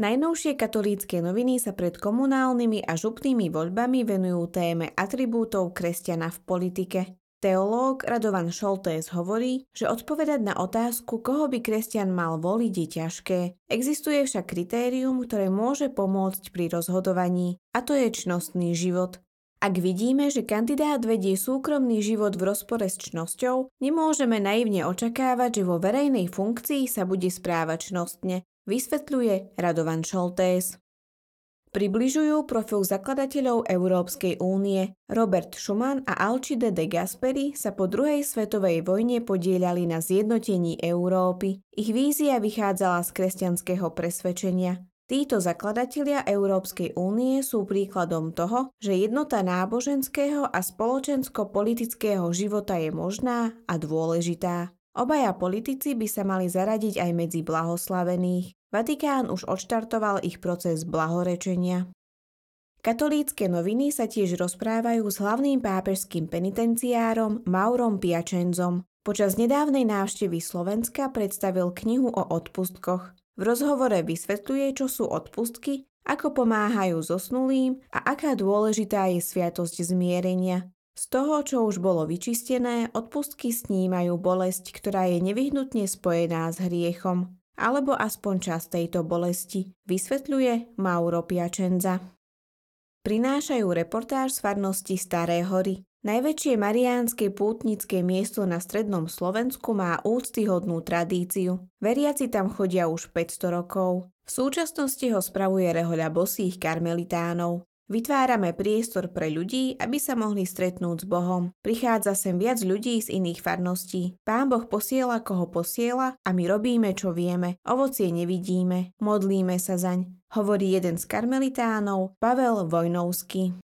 Najnovšie katolícke noviny sa pred komunálnymi a župnými voľbami venujú téme atribútov kresťana v politike. Teológ Radovan Šoltés hovorí, že odpovedať na otázku, koho by kresťan mal voliť, je ťažké. Existuje však kritérium, ktoré môže pomôcť pri rozhodovaní, a to je čnostný život. Ak vidíme, že kandidát vedie súkromný život v rozpore s čnosťou, nemôžeme naivne očakávať, že vo verejnej funkcii sa bude správať čnostne, vysvetľuje Radovan Šoltés. Približujú profil zakladateľov Európskej únie. Robert Schumann a Alcide de Gasperi sa po druhej svetovej vojne podielali na zjednotení Európy. Ich vízia vychádzala z kresťanského presvedčenia. Títo zakladatelia Európskej únie sú príkladom toho, že jednota náboženského a spoločensko-politického života je možná a dôležitá. Obaja politici by sa mali zaradiť aj medzi blahoslavených. Vatikán už odštartoval ich proces blahorečenia. Katolícke noviny sa tiež rozprávajú s hlavným pápežským penitenciárom Maurom Piačenzom. Počas nedávnej návštevy Slovenska predstavil knihu o odpustkoch. V rozhovore vysvetľuje, čo sú odpustky, ako pomáhajú zosnulým a aká dôležitá je sviatosť zmierenia. Z toho, čo už bolo vyčistené, odpustky snímajú bolesť, ktorá je nevyhnutne spojená s hriechom, alebo aspoň čas tejto bolesti, vysvetľuje Mauro Piačenza. Prinášajú reportáž z farnosti Staré hory. Najväčšie mariánske pútnické miesto na strednom Slovensku má úctyhodnú tradíciu. Veriaci tam chodia už 500 rokov. V súčasnosti ho spravuje rehoľa bosých karmelitánov. Vytvárame priestor pre ľudí, aby sa mohli stretnúť s Bohom. Prichádza sem viac ľudí z iných farností. Pán Boh posiela, koho posiela a my robíme, čo vieme. Ovocie nevidíme, modlíme sa zaň, hovorí jeden z karmelitánov, Pavel Vojnovský.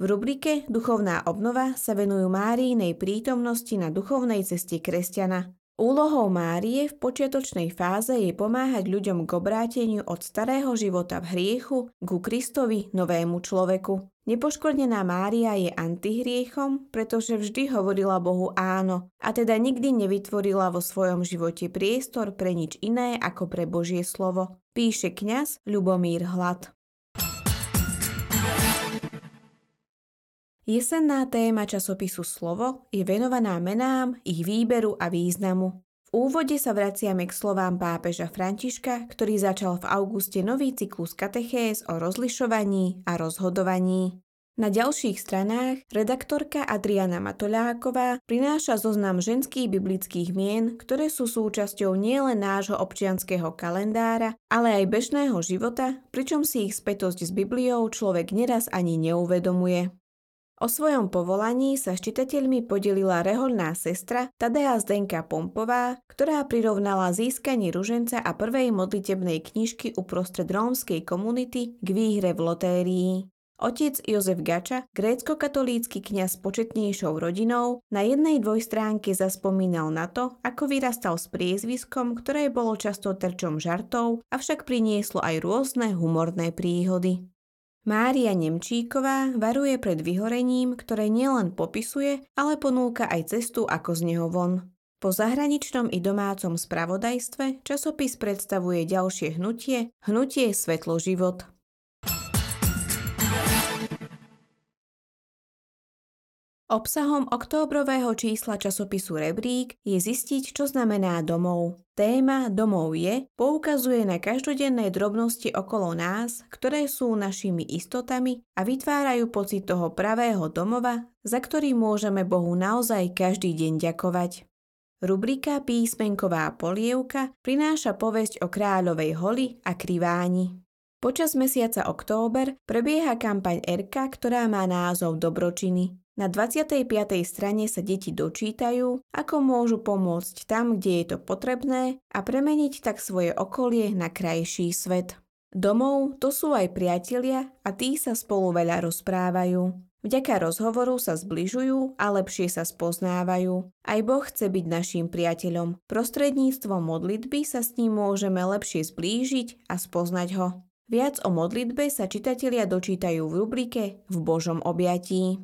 V rubrike Duchovná obnova sa venujú Máriinej prítomnosti na duchovnej ceste kresťana. Úlohou Márie v počiatočnej fáze je pomáhať ľuďom k obráteniu od starého života v hriechu ku Kristovi, novému človeku. Nepoškodená Mária je antihriechom, pretože vždy hovorila Bohu áno a teda nikdy nevytvorila vo svojom živote priestor pre nič iné ako pre Božie slovo. Píše kňaz Ľubomír Hlad. Jesenná téma časopisu Slovo je venovaná menám, ich výberu a významu. V úvode sa vraciame k slovám pápeža Františka, ktorý začal v auguste nový cyklus katechéz o rozlišovaní a rozhodovaní. Na ďalších stranách redaktorka Adriana Matoľáková prináša zoznam ženských biblických mien, ktoré sú súčasťou nielen nášho občianského kalendára, ale aj bežného života, pričom si ich spätosť s Bibliou človek neraz ani neuvedomuje. O svojom povolaní sa s čitateľmi podelila reholná sestra Tadea Zdenka Pompová, ktorá prirovnala získanie ruženca a prvej modlitebnej knižky uprostred rómskej komunity k výhre v lotérii. Otec Jozef Gača, grécko-katolícky kňaz s početnejšou rodinou, na jednej dvojstránke zaspomínal na to, ako vyrastal s priezviskom, ktoré bolo často terčom žartov, avšak prinieslo aj rôzne humorné príhody. Mária Nemčíková varuje pred vyhorením, ktoré nielen popisuje, ale ponúka aj cestu ako z neho von. Po zahraničnom i domácom spravodajstve časopis predstavuje ďalšie hnutie, hnutie Svetlo život. Obsahom októbrového čísla časopisu Rebrík je zistiť, čo znamená domov. Téma domov je poukazuje na každodenné drobnosti okolo nás, ktoré sú našimi istotami a vytvárajú pocit toho pravého domova, za ktorý môžeme Bohu naozaj každý deň ďakovať. Rubrika Písmenková polievka prináša povesť o kráľovej holi a kriváni. Počas mesiaca október prebieha kampaň RK, ktorá má názov Dobročiny. Na 25. strane sa deti dočítajú, ako môžu pomôcť tam, kde je to potrebné a premeniť tak svoje okolie na krajší svet. Domov to sú aj priatelia a tí sa spolu veľa rozprávajú. Vďaka rozhovoru sa zbližujú a lepšie sa spoznávajú. Aj Boh chce byť našim priateľom. Prostredníctvom modlitby sa s ním môžeme lepšie zblížiť a spoznať ho. Viac o modlitbe sa čitatelia dočítajú v rubrike V Božom objatí.